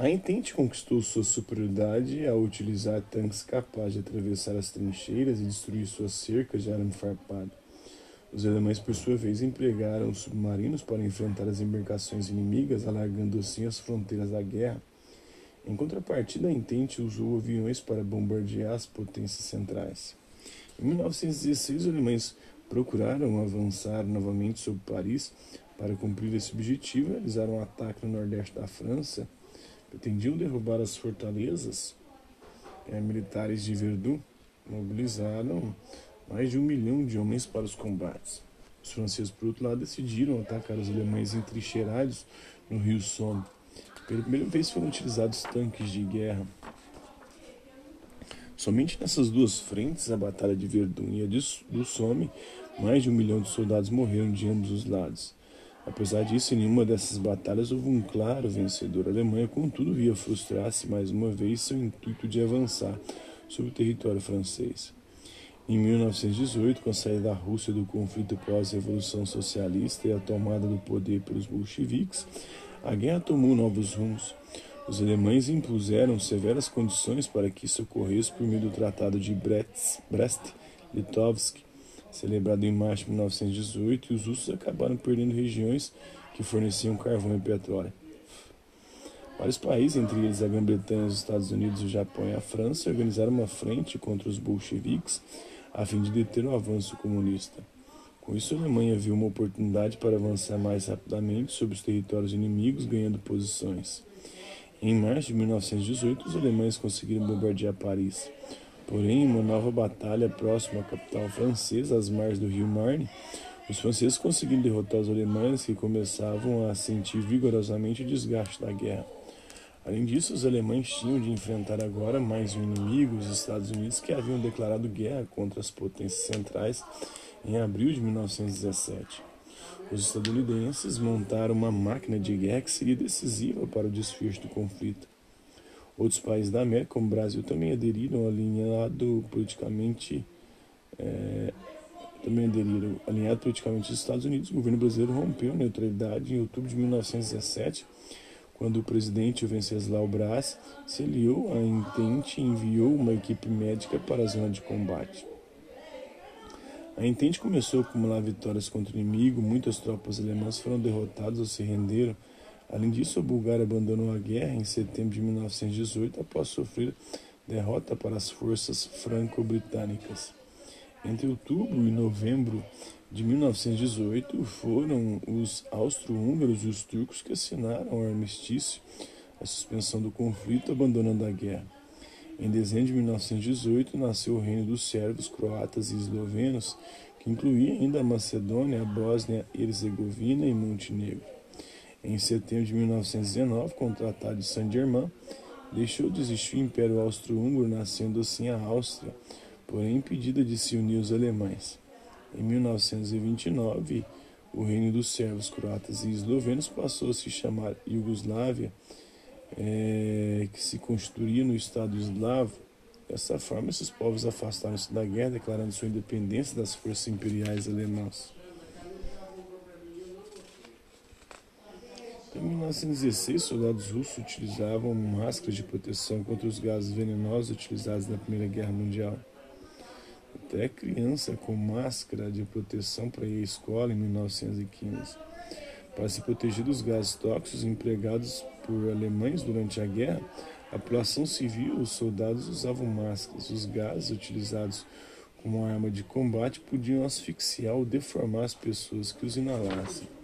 A Entente conquistou sua superioridade ao utilizar tanques capazes de atravessar as trincheiras e destruir suas cercas de arame farpado. Os alemães, por sua vez, empregaram submarinos para enfrentar as embarcações inimigas, alargando assim as fronteiras da guerra. Em contrapartida, a Entente usou aviões para bombardear as potências centrais. Em 1916, os alemães procuraram avançar novamente sobre Paris para cumprir esse objetivo. Realizaram um ataque no nordeste da França, pretendiam derrubar as fortalezas é, militares de Verdun, mobilizaram mais de um milhão de homens para os combates. Os franceses, por outro lado, decidiram atacar os alemães entrincheirados no rio Somme. Pela primeira vez foram utilizados tanques de guerra. Somente nessas duas frentes, a Batalha de Verdun e a do Somme, mais de um milhão de soldados morreram de ambos os lados. Apesar disso, em nenhuma dessas batalhas houve um claro vencedor. A Alemanha, contudo, via frustrar-se mais uma vez seu intuito de avançar sobre o território francês. Em 1918, com a saída da Rússia do conflito pós-revolução socialista e a tomada do poder pelos bolcheviques, a guerra tomou novos rumos. Os alemães impuseram severas condições para que isso ocorresse por meio do Tratado de Brest-Litovsk, celebrado em março de 1918, e os russos acabaram perdendo regiões que forneciam carvão e petróleo. Vários países, entre eles a Grã-Bretanha, os Estados Unidos, o Japão e a França, organizaram uma frente contra os bolcheviques a fim de deter o avanço comunista. Com isso, a Alemanha viu uma oportunidade para avançar mais rapidamente sobre os territórios inimigos, ganhando posições. Em março de 1918, os alemães conseguiram bombardear Paris. Porém, em uma nova batalha próxima à capital francesa, às margens do rio Marne, os franceses conseguiram derrotar os alemães que começavam a sentir vigorosamente o desgaste da guerra. Além disso, os alemães tinham de enfrentar agora mais um inimigo, os Estados Unidos, que haviam declarado guerra contra as potências centrais em abril de 1917. Os estadunidenses montaram uma máquina de guerra que seria decisiva para o desfecho do conflito. Outros países da América, como o Brasil, também aderiram alinhado politicamente é, também aderiram alinhado politicamente aos Estados Unidos. O governo brasileiro rompeu a neutralidade em outubro de 1917 quando o presidente Venceslau Braz se aliou à Entente e enviou uma equipe médica para a zona de combate. A Entente começou a acumular vitórias contra o inimigo, muitas tropas alemãs foram derrotadas ou se renderam. Além disso, a Bulgária abandonou a guerra em setembro de 1918 após sofrer derrota para as forças franco-britânicas. Entre outubro e novembro de 1918 foram os austro-húngaros e os turcos que assinaram o armistício, a suspensão do conflito, abandonando a guerra. Em dezembro de 1918 nasceu o reino dos sérvios, croatas e eslovenos, que incluía ainda a Macedônia, a Bósnia, Herzegovina e Montenegro. Em setembro de 1919, com o Tratado de Saint-Germain, deixou de existir o Império Austro-Húngaro, nascendo assim a Áustria, porém impedida de se unir aos alemães. Em 1929, o reino dos servos croatas e eslovenos passou a se chamar Iugoslávia, é, que se constituía no Estado eslavo. Dessa forma, esses povos afastaram-se da guerra, declarando sua independência das forças imperiais alemãs. Em 1916, soldados russos utilizavam máscaras de proteção contra os gases venenosos utilizados na Primeira Guerra Mundial. Até criança com máscara de proteção para ir à escola em 1915. Para se proteger dos gases tóxicos empregados por alemães durante a guerra, a população civil os soldados usavam máscaras. Os gases utilizados como arma de combate podiam asfixiar ou deformar as pessoas que os inalassem.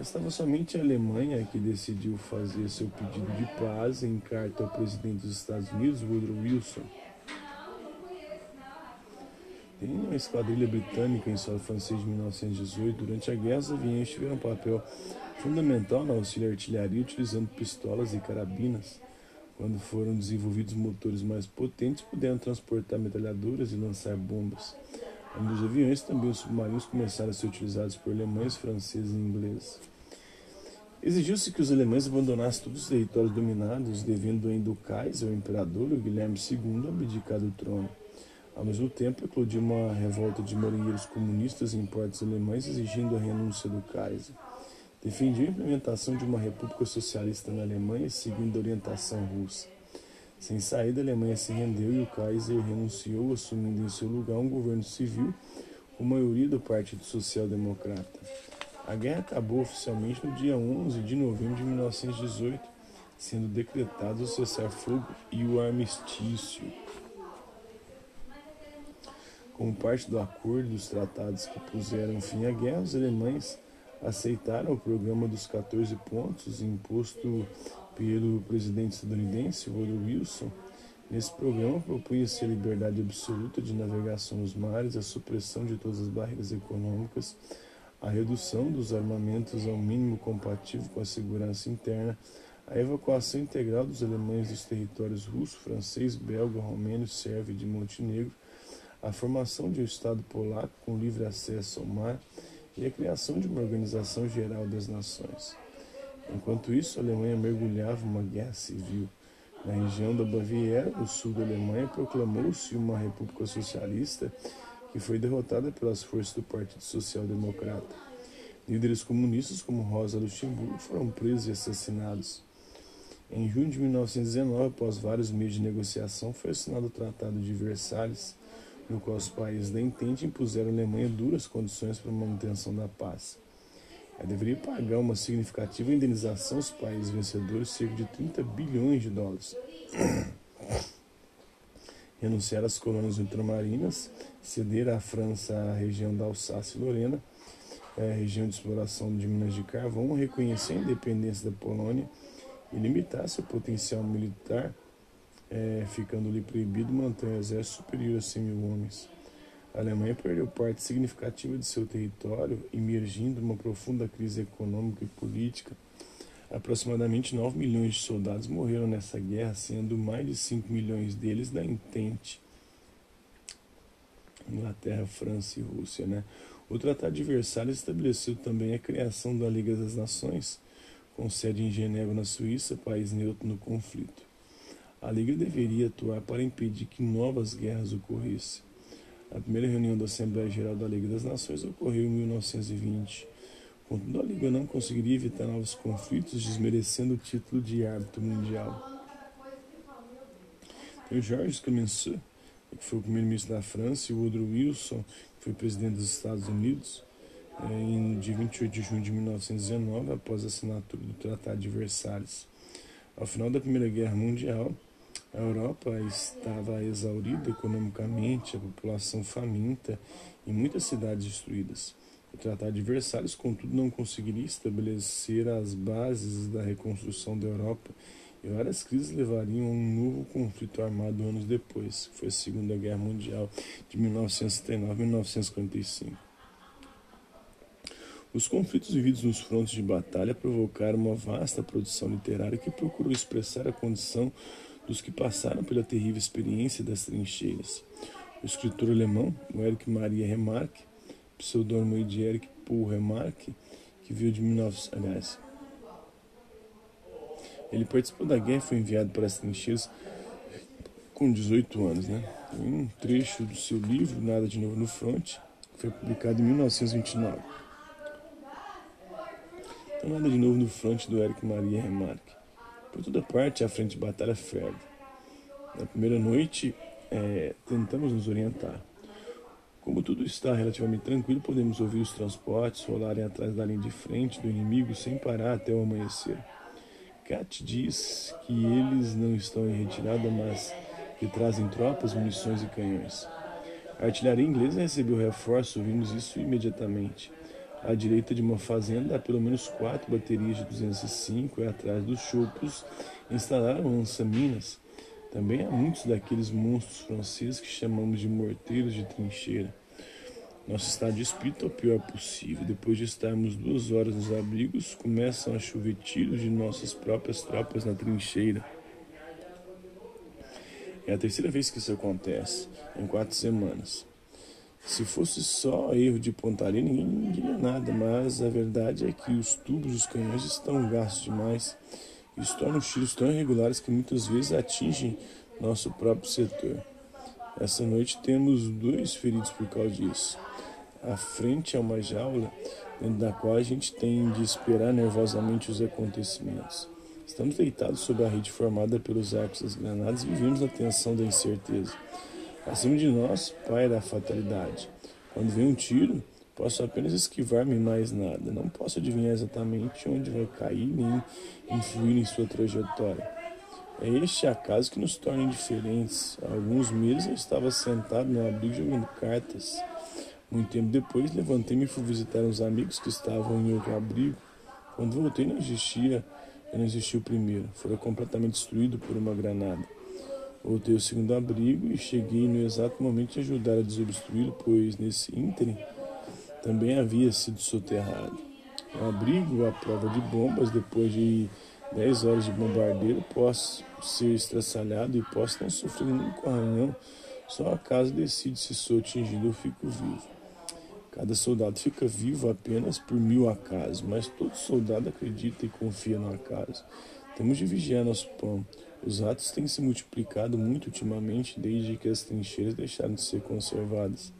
Estava somente a Alemanha que decidiu fazer seu pedido de paz em carta ao presidente dos Estados Unidos, Woodrow Wilson. Tem uma esquadrilha britânica em solo francês de 1918. Durante a guerra, os aviões tiveram um papel fundamental na auxílio artilharia, utilizando pistolas e carabinas. Quando foram desenvolvidos motores mais potentes, puderam transportar metralhadoras e lançar bombas. Além dos aviões, também os submarinos começaram a ser utilizados por alemães, franceses e ingleses. Exigiu-se que os alemães abandonassem todos os territórios dominados, devendo ainda o Kaiser, o imperador, o Guilherme II, abdicar do trono. Ao mesmo tempo, eclodiu uma revolta de marinheiros comunistas em portos alemães exigindo a renúncia do Kaiser. defendia a implementação de uma república socialista na Alemanha seguindo a orientação russa. Sem saída, a Alemanha se rendeu e o Kaiser renunciou, assumindo em seu lugar um governo civil com maioria do Partido Social Democrata. A guerra acabou oficialmente no dia 11 de novembro de 1918, sendo decretado o cessar-fogo e o armistício. Como parte do acordo dos tratados que puseram fim à guerra, os alemães aceitaram o programa dos 14 pontos imposto pelo presidente estadunidense Woodrow Wilson. Nesse programa propunha-se a liberdade absoluta de navegação nos mares, a supressão de todas as barreiras econômicas, a redução dos armamentos ao mínimo compatível com a segurança interna, a evacuação integral dos alemães dos territórios russo, francês, belga, romeno, sérvio e de Montenegro, a formação de um Estado polaco com livre acesso ao mar e a criação de uma Organização Geral das Nações. Enquanto isso, a Alemanha mergulhava uma guerra civil. Na região da Baviera, no sul da Alemanha, proclamou-se uma república socialista que foi derrotada pelas forças do Partido Social Democrata. Líderes comunistas como Rosa Luxemburgo foram presos e assassinados. Em junho de 1919, após vários meses de negociação, foi assinado o Tratado de Versalhes, no qual os países da Entente impuseram à Alemanha duras condições para a manutenção da paz. Deveria pagar uma significativa indenização aos países vencedores, cerca de 30 bilhões de dólares. Renunciar às colônias ultramarinas, ceder à França a região da Alsácia e Lorena, a região de exploração de minas de carvão, reconhecer a independência da Polônia e limitar seu potencial militar é, ficando-lhe proibido manter um exército superior a 100 mil homens. A Alemanha perdeu parte significativa de seu território, emergindo uma profunda crise econômica e política. Aproximadamente 9 milhões de soldados morreram nessa guerra, sendo mais de 5 milhões deles da Entente. Inglaterra, França e Rússia. Né? O Tratado de Versalhes estabeleceu também a criação da Liga das Nações, com sede em Genebra, na Suíça, país neutro no conflito. A Liga deveria atuar para impedir que novas guerras ocorressem. A primeira reunião da Assembleia Geral da Liga das Nações ocorreu em 1920. Contudo, a Liga não conseguiria evitar novos conflitos, desmerecendo o título de árbitro mundial. O Georges Clemenceau, que foi o primeiro-ministro da França, e o Woodrow Wilson, que foi presidente dos Estados Unidos, eh, em dia 28 de junho de 1919, após a assinatura do Tratado de Versalhes. Ao final da Primeira Guerra Mundial, a Europa estava exaurida economicamente, a população faminta e muitas cidades destruídas. O Tratado de Versalhes, contudo, não conseguiria estabelecer as bases da reconstrução da Europa e várias crises levariam a um novo conflito armado anos depois, que foi a Segunda Guerra Mundial de 1939 1945. Os conflitos vividos nos frontes de batalha provocaram uma vasta produção literária que procurou expressar a condição dos que passaram pela terrível experiência das trincheiras. O escritor alemão, o Erich Maria Remarque, pseudônimo de Erich Paul Remarque, que viu de 1900, aliás, ele participou da guerra e foi enviado para as trincheiras com 18 anos, né? Um trecho do seu livro, Nada de Novo no Front, foi publicado em 1929. Então, Nada de Novo no Front do Eric Maria Remarque. Por toda parte, a frente de batalha ferve. Na primeira noite, é, tentamos nos orientar. Como tudo está relativamente tranquilo, podemos ouvir os transportes rolarem atrás da linha de frente do inimigo sem parar até o amanhecer. Kat diz que eles não estão em retirada, mas que trazem tropas, munições e canhões. A artilharia inglesa recebeu reforço, ouvimos isso imediatamente. À direita de uma fazenda há pelo menos quatro baterias de 205 e atrás dos chopos instalaram lança-minas. Também há muitos daqueles monstros franceses que chamamos de morteiros de trincheira. Nosso estado de espírito é o pior possível. Depois de estarmos duas horas nos abrigos, começam a chover tiros de nossas próprias tropas na trincheira. É a terceira vez que isso acontece, em quatro semanas. Se fosse só erro de pontaria, ninguém diria nada, mas a verdade é que os tubos dos canhões estão gastos demais. Isso torna os tiros tão irregulares que muitas vezes atingem nosso próprio setor. Essa noite temos dois feridos por causa disso. À frente é uma jaula dentro da qual a gente tem de esperar nervosamente os acontecimentos. Estamos deitados sob a rede formada pelos arcos das granadas e vivemos na tensão da incerteza. Acima de nós paira a fatalidade. Quando vem um tiro, posso apenas esquivar-me mais nada. Não posso adivinhar exatamente onde vai cair nem influir em sua trajetória. É este acaso que nos torna indiferentes. Há alguns meses eu estava sentado no abrigo jogando cartas. Muito tempo depois, levantei-me e fui visitar uns amigos que estavam em outro abrigo. Quando voltei, não existia eu não existia o primeiro, fora completamente destruído por uma granada. Voltei ao segundo abrigo e cheguei no exato momento de ajudar a desobstruí-lo, pois nesse ínterim também havia sido soterrado. O abrigo, à prova de bombas, depois de 10 horas de bombardeiro, posso ser estraçalhado e posso não sofrer nenhum arranhão, só acaso decide se sou atingido ou fico vivo. Cada soldado fica vivo apenas por mil acasos, mas todo soldado acredita e confia no acaso. Temos de vigiar nosso pão. Os ratos têm se multiplicado muito ultimamente desde que as trincheiras deixaram de ser conservadas.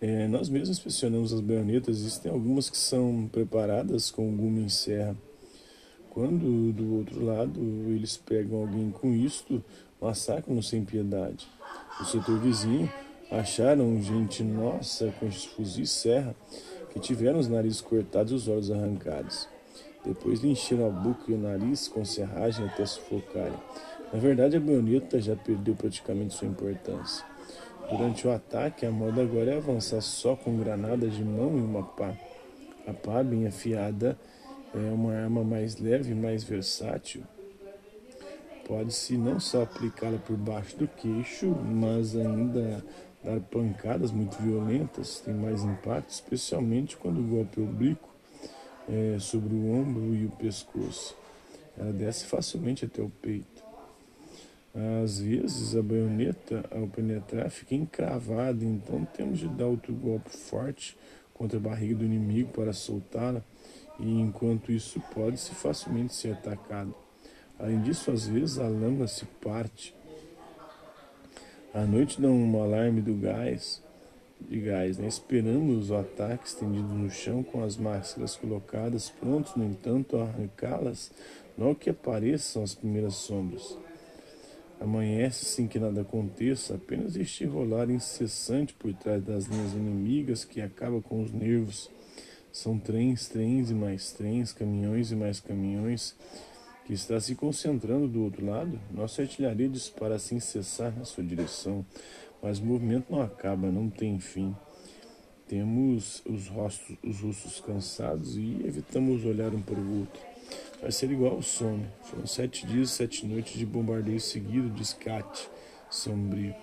É, nós mesmos inspecionamos as baionetas, existem algumas que são preparadas com gume em serra. Quando do outro lado eles pegam alguém com isto, massacram-no sem piedade. O setor vizinho Acharam gente nossa com fuzis serra que tiveram os narizes cortados e os olhos arrancados. Depois lhe encheram a boca e o nariz com serragem até sufocarem. Na verdade, a baioneta já perdeu praticamente sua importância. Durante o ataque, a moda agora é avançar só com granadas de mão e uma pá. A pá, bem afiada, é uma arma mais leve e mais versátil. Pode-se não só aplicá-la por baixo do queixo, mas ainda dar pancadas muito violentas tem mais impacto, especialmente quando o golpe é oblíquo é, sobre o ombro e o pescoço. Ela desce facilmente até o peito. Às vezes a baioneta, ao penetrar, fica encravada, então temos de dar outro golpe forte contra a barriga do inimigo para soltá-la, e enquanto isso pode se facilmente ser atacado. Além disso, às vezes a lâmina se parte à noite dão um alarme do gás, de gás, né? Esperamos o ataque estendido no chão com as máscaras colocadas, prontos, no entanto, a arrancá-las logo que apareçam as primeiras sombras. Amanhece sem que nada aconteça, apenas este rolar incessante por trás das linhas inimigas que acaba com os nervos. São trens, trens e mais trens, caminhões e mais caminhões que está se concentrando do outro lado, nossa artilharia dispara sem cessar na sua direção, mas o movimento não acaba, não tem fim. Temos os rostos, os russos cansados e evitamos olhar um para o outro. Vai ser igual ao sono. Foram sete dias, sete noites de bombardeio seguido de escate sombrio.